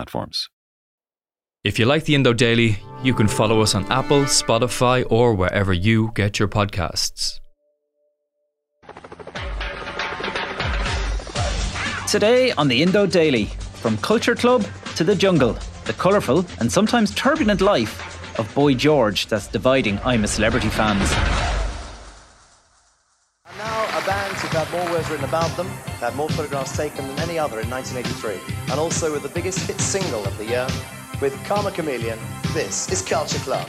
platforms. If you like the Indo Daily, you can follow us on Apple, Spotify, or wherever you get your podcasts. Today on the Indo Daily, from Culture Club to the jungle, the colourful and sometimes turbulent life of Boy George that's dividing I'm a Celebrity fans. And now a band who've more words written about them, they had more photographs taken than any other in 1983, and also with the biggest hit single of the year, with Karma Chameleon, this is Culture Club.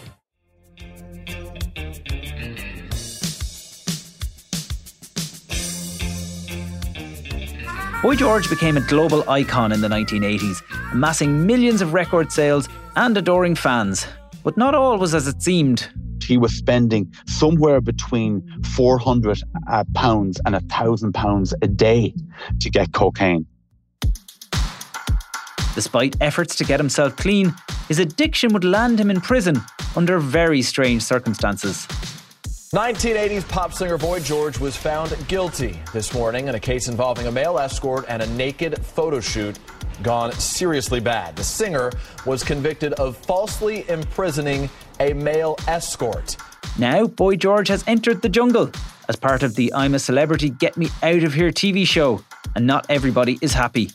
Boy George became a global icon in the 1980s, amassing millions of record sales and adoring fans. But not all was as it seemed. He was spending somewhere between 400 uh, pounds and a thousand pounds a day to get cocaine. Despite efforts to get himself clean, his addiction would land him in prison under very strange circumstances. 1980s pop singer Boy George was found guilty this morning in a case involving a male escort and a naked photo shoot gone seriously bad. The singer was convicted of falsely imprisoning a male escort. Now, Boy George has entered the jungle as part of the I'm a Celebrity Get Me Out of Here TV show, and not everybody is happy.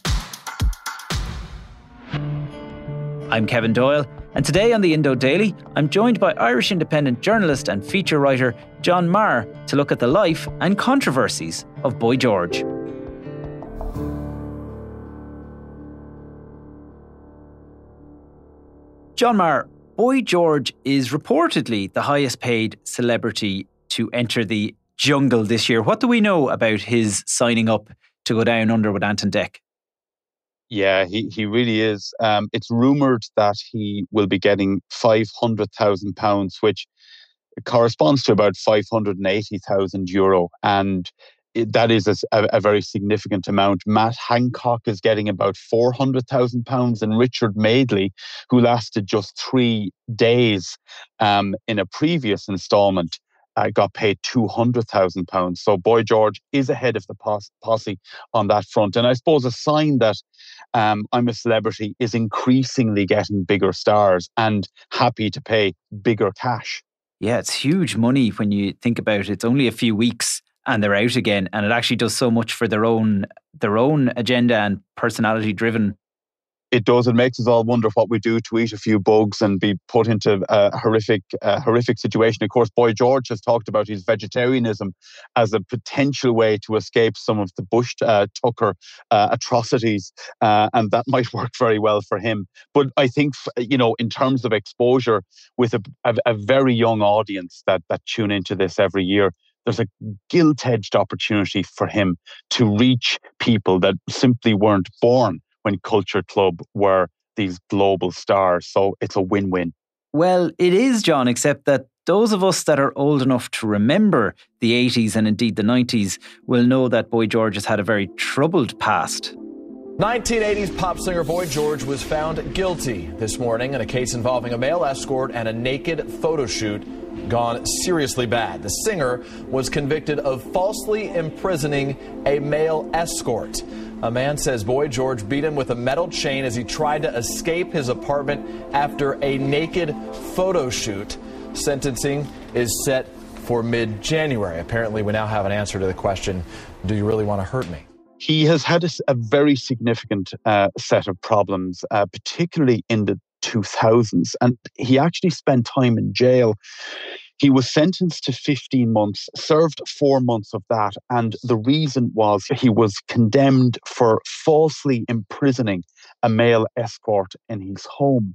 I'm Kevin Doyle, and today on the Indo Daily, I'm joined by Irish independent journalist and feature writer John Meagher to look at the life and controversies of Boy George. John Meagher, Boy George is reportedly the highest paid celebrity to enter the jungle this year. What do we know about his signing up to go down under with Ant and Dec? Yeah, he, he really is. Um, it's rumored that he will be getting £500,000, which corresponds to about 580,000 euro. And it, that is a, a, very significant amount. Matt Hancock is getting about £400,000, and Richard Madeley, who lasted just three days um, in a previous installment, uh, got paid £200,000. So Boy George is ahead of the posse on that front. And I suppose a sign that um, I'm a Celebrity is increasingly getting bigger stars and happy to pay bigger cash. Yeah, it's huge money when you think about it. It's only a few weeks and they're out again and it actually does so much for their own their own agenda and personality driven it does. It makes us all wonder what we do to eat a few bugs and be put into a horrific, uh, horrific situation. Of course, Boy George has talked about his vegetarianism as a potential way to escape some of the Bush uh, Tucker uh, atrocities, uh, and that might work very well for him. But I think, you know, in terms of exposure with a, a, a very young audience that that tune into this every year, there's a gilt edged opportunity for him to reach people that simply weren't born when Culture Club were these global stars. So it's a win win. Well, it is, John, except that those of us that are old enough to remember the 80s and indeed the 90s will know that Boy George has had a very troubled past. 1980s pop singer Boy George was found guilty this morning in a case involving a male escort and a naked photo shoot gone seriously bad. The singer was convicted of falsely imprisoning a male escort. A man says Boy George beat him with a metal chain as he tried to escape his apartment after a naked photo shoot. Sentencing is set for mid January. Apparently, we now have an answer to the question do you really want to hurt me? he has had a, a very significant uh, set of problems, uh, particularly in the 2000s. And he actually spent time in jail. He was sentenced to 15 months, served four months of that. And the reason was he was condemned for falsely imprisoning a male escort in his home.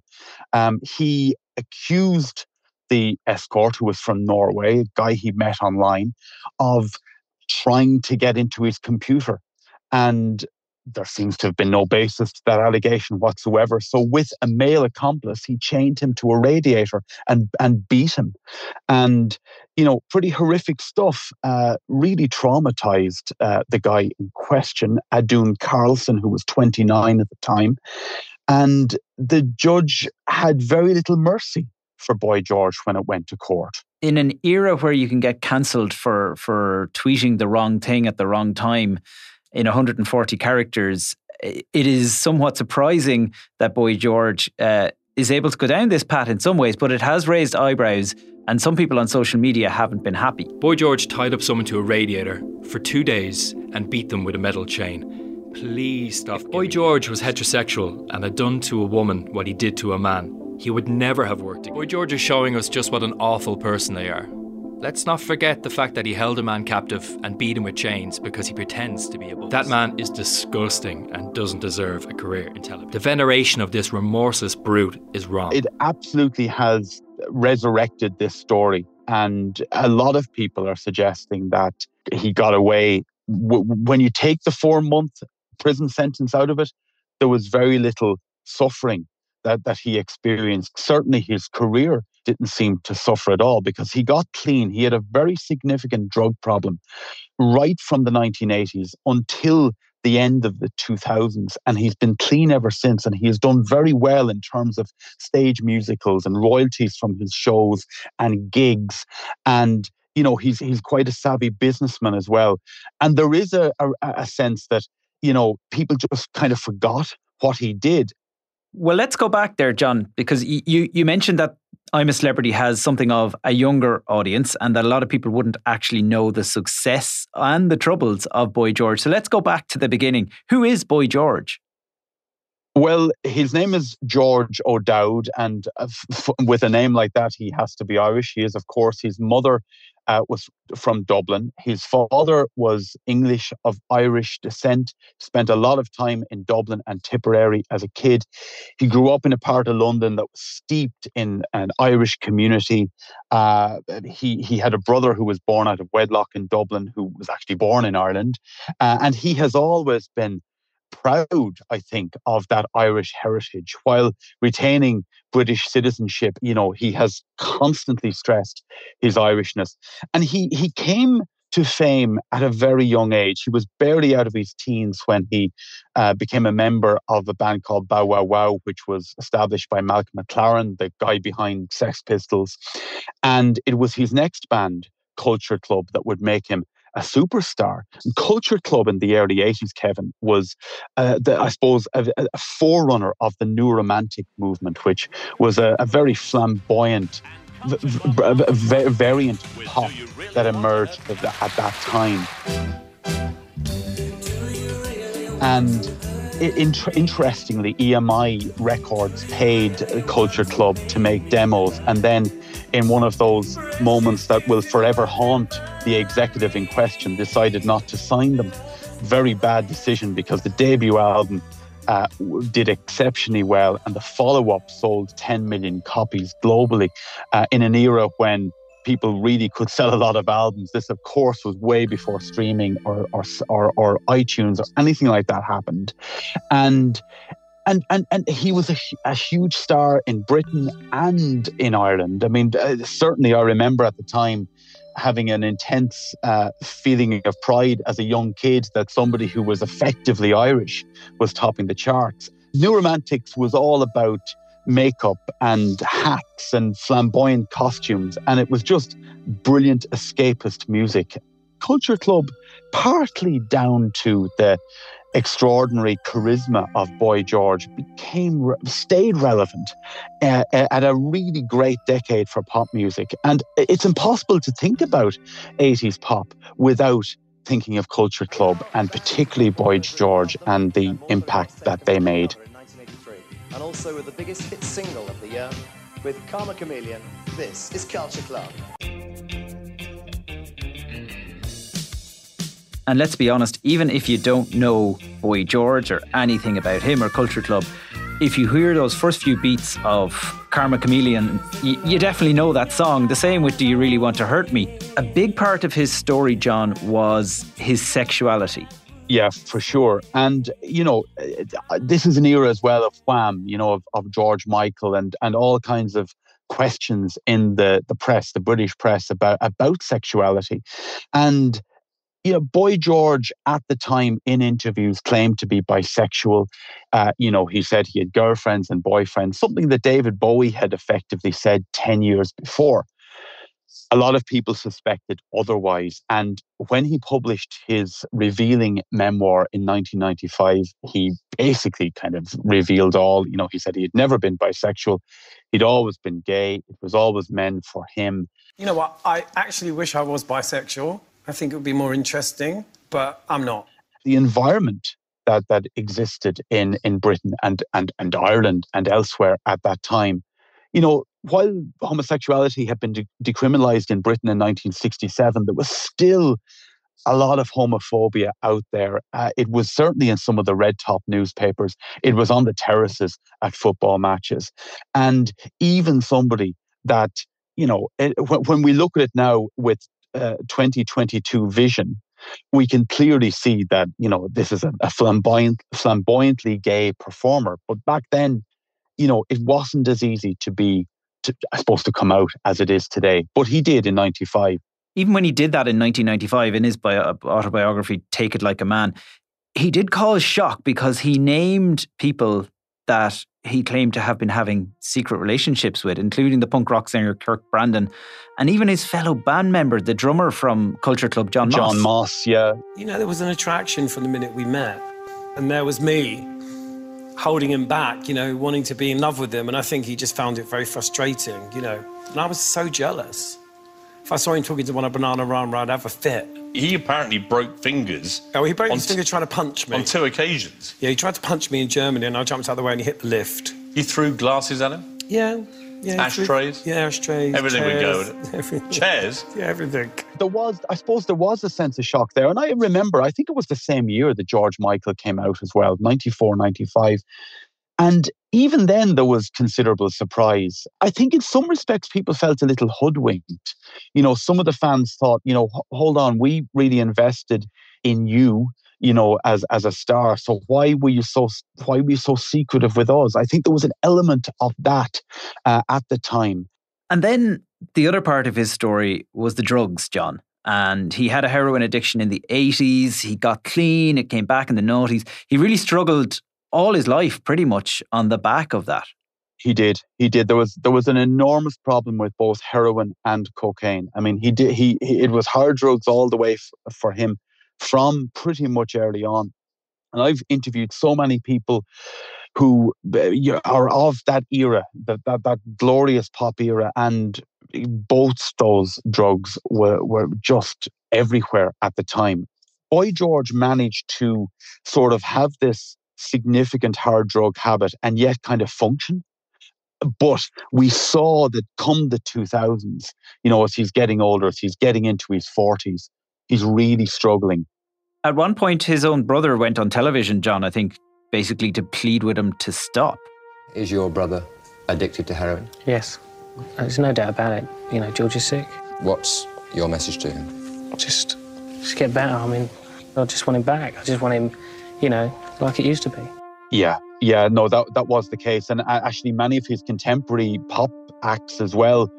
Um, he accused the escort, who was from Norway, a guy he met online, of trying to get into his computer. And there seems to have been no basis to that allegation whatsoever. So, with a male accomplice, he chained him to a radiator and and beat him, and you know, pretty horrific stuff. Uh, really traumatized uh, the guy in question, Audun Carlsen, who was 29 at the time, and the judge had very little mercy for Boy George when it went to court. In an era where you can get cancelled for for tweeting the wrong thing at the wrong time in 140 characters, it is somewhat surprising that Boy George uh, is able to go down this path in some ways, but it has raised eyebrows, and some people on social media haven't been happy. Boy George tied up someone to a radiator for two days and beat them with a metal chain. Please stop. If Boy George was heterosexual and had done to a woman what he did to a man, he would never have worked. Again. Boy George is showing us just what an awful person they are. Let's not forget the fact that he held a man captive and beat him with chains because he pretends to be a That man is disgusting and doesn't deserve a career in television. The veneration of this remorseless brute is wrong. It absolutely has resurrected this story. And a lot of people are suggesting that he got away. When you take the four month prison sentence out of it, there was very little suffering that, that he experienced. Certainly his career didn't seem to suffer at all because he got clean. He had a very significant drug problem right from the 1980s until the end of the 2000s and he's been clean ever since and he has done very well in terms of stage musicals and royalties from his shows and gigs and you know he's he's quite a savvy businessman as well and there is a, a, a sense that you know people just kind of forgot what he did well, let's go back there, John, because you, you mentioned that I'm a Celebrity has something of a younger audience and that a lot of people wouldn't actually know the success and the troubles of Boy George. So let's go back to the beginning. Who is Boy George? Well, his name is George O'Dowd, and uh, f- with a name like that, he has to be Irish. He is, of course, his mother uh, was from Dublin. His father was English of Irish descent, spent a lot of time in Dublin and Tipperary as a kid. He grew up in a part of London that was steeped in an Irish community. Uh, he, he had a brother who was born out of wedlock in Dublin, who was actually born in Ireland. Uh, and he has always been proud, I think, of that Irish heritage while retaining British citizenship. You know, he has constantly stressed his Irishness. And he he came to fame at a very young age. He was barely out of his teens when he uh, became a member of a band called Bow Wow Wow, which was established by Malcolm McLaren, the guy behind Sex Pistols. And it was his next band, Culture Club, that would make him a superstar. Culture Club in the early 80s, Kevin, was, uh, the, I suppose, a, a, forerunner of the New Romantic movement, which was a, a very flamboyant variant pop that emerged at, at that time. And interestingly, EMI Records paid Culture Club to make demos, and then in one of those moments that will forever haunt the executive in question, decided not to sign them. Very bad decision because the debut album uh, did exceptionally well, and the follow up sold 10 million copies globally uh, in an era when people really could sell a lot of albums. This, of course, was way before streaming or or or, or iTunes or anything like that happened, and and and and he was a, a huge star in Britain and in Ireland. I mean, uh, certainly I remember at the time having an intense uh, feeling of pride as a young kid that somebody who was effectively Irish was topping the charts. New Romantics was all about makeup and hats and flamboyant costumes, and it was just brilliant escapist music. Culture Club, partly down to the extraordinary charisma of Boy George became stayed relevant uh, uh, at a really great decade for pop music and it's impossible to think about 80s pop without thinking of Culture Club and particularly Boy George and the impact that they made. And also with the biggest hit single of the year with Karma Chameleon, this is Culture Club. And let's be honest, even if you don't know Boy George or anything about him or Culture Club, if you hear those first few beats of Karma Chameleon, you, definitely know that song. The same with Do You Really Want to Hurt Me? A big part of his story, John, was his sexuality. Yeah, for sure. And, you know, this is an era as well of Wham, you know, of, of George Michael and, and all kinds of questions in the, the press, the British press about, about sexuality. And you know, Boy George at the time in interviews claimed to be bisexual. Uh, you know, he said he had girlfriends and boyfriends, something that David Bowie had effectively said 10 years before. A lot of people suspected otherwise. And when he published his revealing memoir in 1995, he basically kind of revealed all. You know, he said he had never been bisexual, he'd always been gay, it was always men for him. You know what? I actually wish I was bisexual. I think it would be more interesting, but I'm not. The environment that that existed in in Britain and and and Ireland and elsewhere at that time, you know, while homosexuality had been de- decriminalized in Britain in 1967, there was still a lot of homophobia out there. Uh, it was certainly in some of the red top newspapers. It was on the terraces at football matches, and even somebody that you know, it, when we look at it now with uh, 2022 vision, we can clearly see that you know this is a, a flamboyant, flamboyantly gay performer. But back then, you know, it wasn't as easy to be, to, I suppose, to come out as it is today. But he did in '95. Even when he did that in 1995 in his bio- autobiography, Take It Like a Man, he did cause shock because he named people that he claimed to have been having secret relationships with, including the punk rock singer Kirk Brandon, and even his fellow band member, the drummer from Culture Club, Jon Moss. Jon Moss, yeah. You know, there was an attraction from the minute we met, and there was me holding him back, you know, wanting to be in love with him, and I think he just found it very frustrating, you know, and I was so jealous. If I saw him talking to one of Bananarama, I'd have a fit. He apparently broke fingers. Oh, he broke his finger trying to punch me. On two occasions. Yeah, he tried to punch me in Germany and I jumped out of the way and he hit the lift. You threw glasses at him? Yeah. Yeah, ashtrays? Threw, yeah, ashtrays. Everything chairs, would go. Everything. Chairs? Yeah, everything. There was, I suppose, there was a sense of shock there. And I remember, I think it was the same year that George Michael came out as well, 94, 95. And even then, there was considerable surprise. I think in some respects, people felt a little hoodwinked. You know, some of the fans thought, you know, hold on, we really invested in you, you know, as as a star. So why were you so why were you so secretive with us? I think there was an element of that uh, at the time. And then the other part of his story was the drugs, John. And he had a heroin addiction in the 80s. He got clean. It came back in the noughties. He really struggled all his life pretty much on the back of that. He did. He did. There was there was an enormous problem with both heroin and cocaine. I mean, he did. He, he it was hard drugs all the way f- for him from pretty much early on. And I've interviewed so many people who are of that era, that, that that glorious pop era, and both those drugs were were just everywhere at the time. Boy George managed to sort of have this significant hard drug habit and yet kind of function. But we saw that come the 2000s, you know, as he's getting older, as he's getting into his 40s, he's really struggling. At one point, his own brother went on television, John, I think, basically to plead with him to stop. Is your brother addicted to heroin? Yes. There's no doubt about it. You know, George is sick. What's your message to him? Just, just get better. I mean, I just want him back. I just want him, you know, like it used to be. Yeah, yeah, no, that that was the case, and actually, many of his contemporary pop acts as well,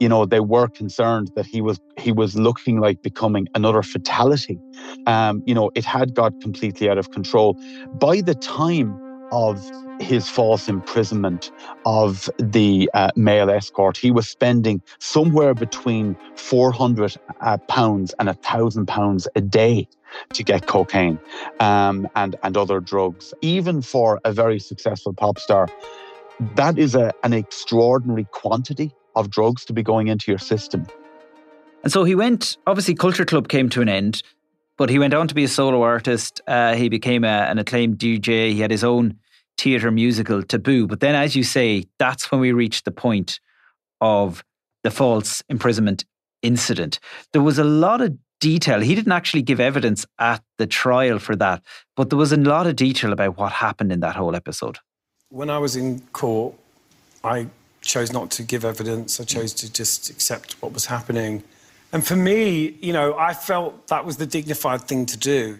you know, they were concerned that he was he was looking like becoming another fatality. Um, you know, it had got completely out of control by the time of his false imprisonment of the uh, male escort. He was spending somewhere between 400 uh, pounds and a thousand pounds a day to get cocaine um, and, and other drugs. Even for a very successful pop star, that is a, an extraordinary quantity of drugs to be going into your system. And so he went, obviously, Culture Club came to an end. But he went on to be a solo artist. Uh, he became a, an acclaimed DJ. He had his own theatre musical, Taboo. But then, as you say, that's when we reached the point of the false imprisonment incident. There was a lot of detail. He didn't actually give evidence at the trial for that, but there was a lot of detail about what happened in that whole episode. When I was in court, I chose not to give evidence. I chose to just accept what was happening. And for me, you know, I felt that was the dignified thing to do.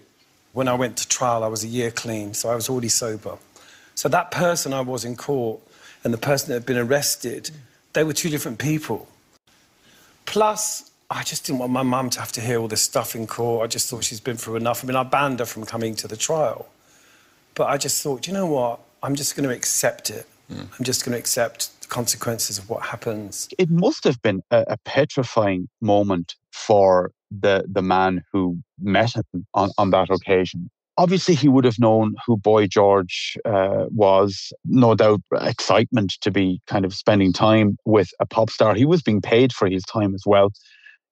When I went to trial, I was a year clean, so I was already sober. So that person I was in court and the person that had been arrested, they were two different people. Plus, I just didn't want my mum to have to hear all this stuff in court. I just thought she's been through enough. I mean, I banned her from coming to the trial. But I just thought, you know what? I'm just going to accept it. Mm. I'm just going to accept consequences of what happens. It must have been a, a petrifying moment for the the man who met him on, on that occasion. Obviously, he would have known who Boy George uh, was. No doubt, excitement to be kind of spending time with a pop star. He was being paid for his time as well.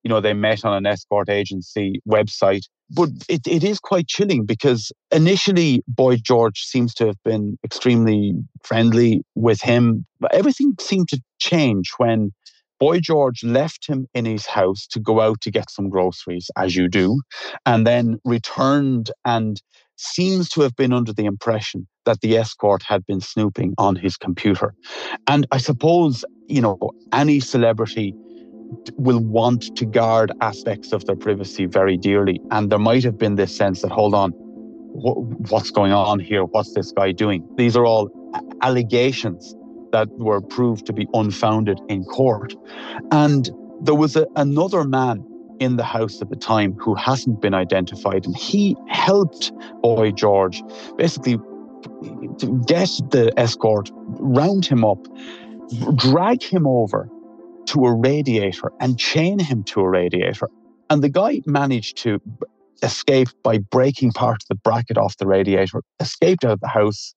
You know, they met on an escort agency website but it, it is quite chilling because initially Boy George seems to have been extremely friendly with him, but everything seemed to change when Boy George left him in his house to go out to get some groceries, as you do, and then returned and seems to have been under the impression that the escort had been snooping on his computer. And I suppose, you know, any celebrity will want to guard aspects of their privacy very dearly. And there might have been this sense that, hold on, what's going on here? What's this guy doing? These are all allegations that were proved to be unfounded in court. And there was a, another man in the house at the time who hasn't been identified, and he helped Boy George basically to get the escort, round him up, drag him over to a radiator and chain him to a radiator. And the guy managed to escape by breaking part of the bracket off the radiator, escaped out of the house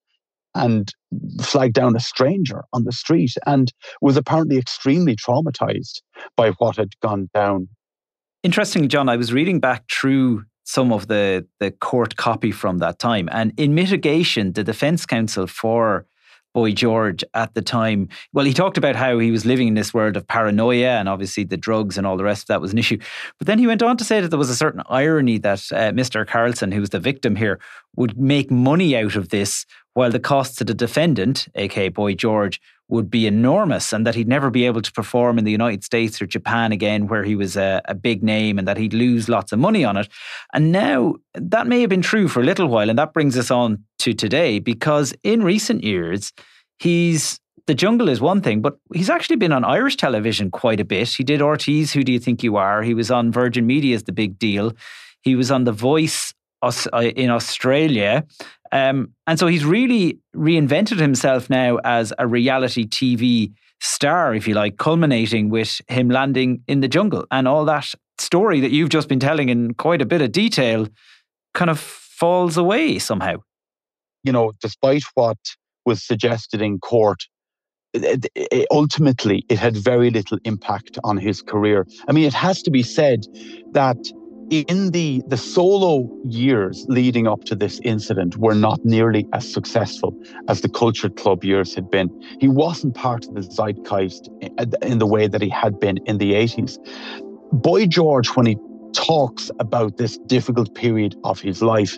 and flagged down a stranger on the street and was apparently extremely traumatized by what had gone down. Interesting, John. I was reading back through some of the, the court copy from that time. And in mitigation, the defense counsel for Boy George at the time. Well, he talked about how he was living in this world of paranoia and obviously the drugs and all the rest of that was an issue. But then he went on to say that there was a certain irony that uh, Mr. Carlsen, who was the victim here, would make money out of this while the cost to the defendant, aka Boy George, would be enormous and that he'd never be able to perform in the United States or Japan again, where he was a, a, big name and that he'd lose lots of money on it. And now that may have been true for a little while. And that brings us on to today because in recent years, he's the jungle is one thing, but he's actually been on Irish television quite a bit. He did RTE's, Who Do You Think You Are? He was on Virgin Media as the big deal. He was on The Voice in Australia. Um, and so he's really reinvented himself now as a reality TV star, if you like, culminating with him landing in the jungle. And all that story that you've just been telling in quite a bit of detail kind of falls away somehow. You know, despite what was suggested in court, ultimately it had very little impact on his career. I mean, it has to be said that in the, the solo years leading up to this incident were not nearly as successful as the Culture Club years had been. He wasn't part of the zeitgeist uh, in the way that he had been in the 80s. Boy George, when he talks about this difficult period of his life,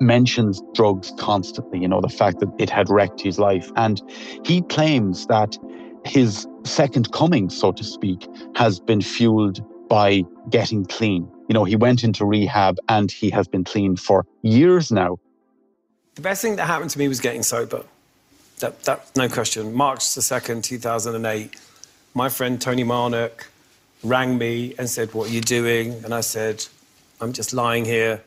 mentions drugs constantly, you know, the fact that it had wrecked his life. And he claims that his second coming, so to speak, has been fueled by getting clean. You know, he went into rehab and he has been clean for years now. The best thing that happened to me was getting sober. That, that no question. March the 2nd, 2008, my friend Tony Marnock rang me and said, What are you doing? And I said, I'm just lying here,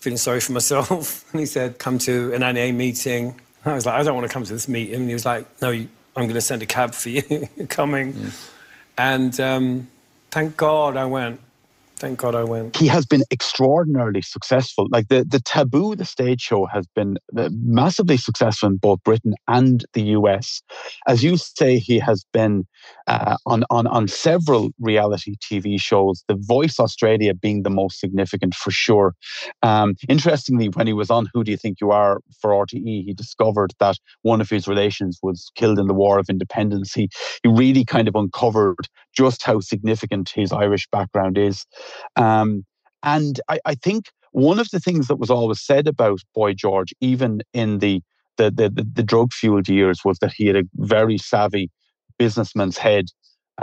feeling sorry for myself. And he said, Come to an NA meeting. I was like, I don't want to come to this meeting. And he was like, No, I'm going to send a cab for you. You're coming. Mm. And um, thank God I went Thank God I went. He has been extraordinarily successful. Like the, the Taboo, the stage show, has been uh, massively successful in both Britain and the US. As you say, he has been uh, on, on, on several reality TV shows, The Voice Australia being the most significant for sure. Um, interestingly, when he was on Who Do You Think You Are for RTE, he discovered that one of his relations was killed in the War of Independence. He, he really kind of uncovered just how significant his Irish background is. Um, and I, I, think one of the things that was always said about Boy George, even in the the, the, the, drug fueled years, was that he had a very savvy businessman's head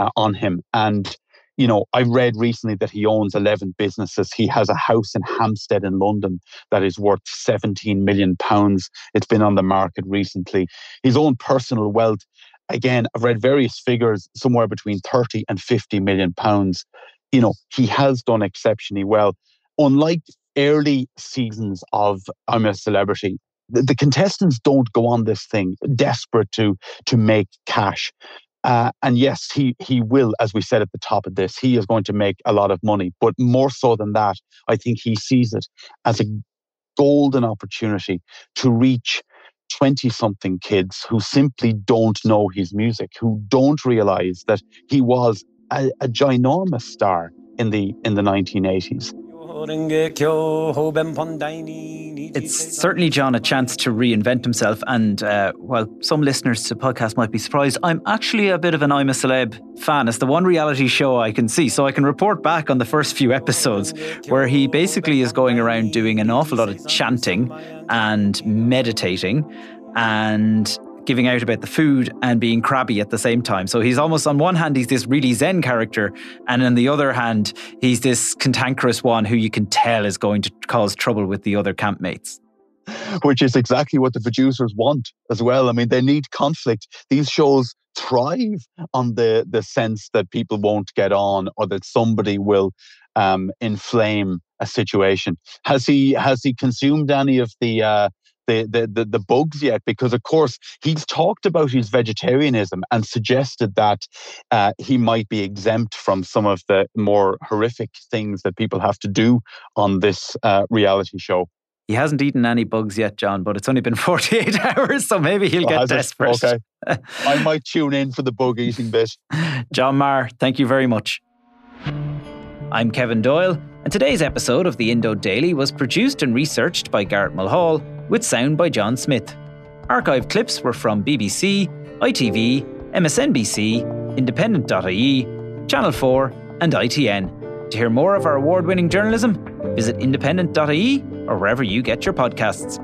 uh, on him. And, you know, I read recently that he owns 11 businesses. He has a house in Hampstead in London that is worth 17 million pounds. It's been on the market recently. His own personal wealth again, I've read various figures, somewhere between 30 and 50 million pounds. You know, he has done exceptionally well. Unlike early seasons of I'm a Celebrity, the, the contestants don't go on this thing desperate to to make cash. Uh, and yes, he he will, as we said at the top of this, he is going to make a lot of money. But more so than that, I think he sees it as a golden opportunity to reach 20 something kids who simply don't know his music, who don't realize that he was a, a ginormous star in the in the 1980s. It's certainly, John, a chance to reinvent himself. And uh, while some listeners to podcast might be surprised, I'm actually a bit of an I'm a Celeb fan. It's the one reality show I can see. So I can report back on the first few episodes where he basically is going around doing an awful lot of chanting and meditating and giving out about the food and being crabby at the same time. So he's almost on one hand he's this really zen character, and on the other hand he's this cantankerous one who you can tell is going to cause trouble with the other campmates. Which is exactly what the producers want as well. I mean, they need conflict. These shows thrive on the the sense that people won't get on or that somebody will um, inflame a situation. Has he has he consumed any of the uh, the, the, the, the bugs yet because, of course, he's talked about his vegetarianism and suggested that uh, he might be exempt from some of the more horrific things that people have to do on this uh, reality show. He hasn't eaten any bugs yet, John, but it's only been 48 hours, so maybe he'll oh, get desperate. Okay. I might tune in for the bug eating bit. John Meagher, thank you very much. I'm Kevin Doyle, and today's episode of the Indo Daily was produced and researched by Garrett Mulhall with sound by John Smith. Archive clips were from BBC, ITV, MSNBC, Independent.ie, Channel 4, and ITN. To hear more of our award winning journalism, visit independent.ie or wherever you get your podcasts.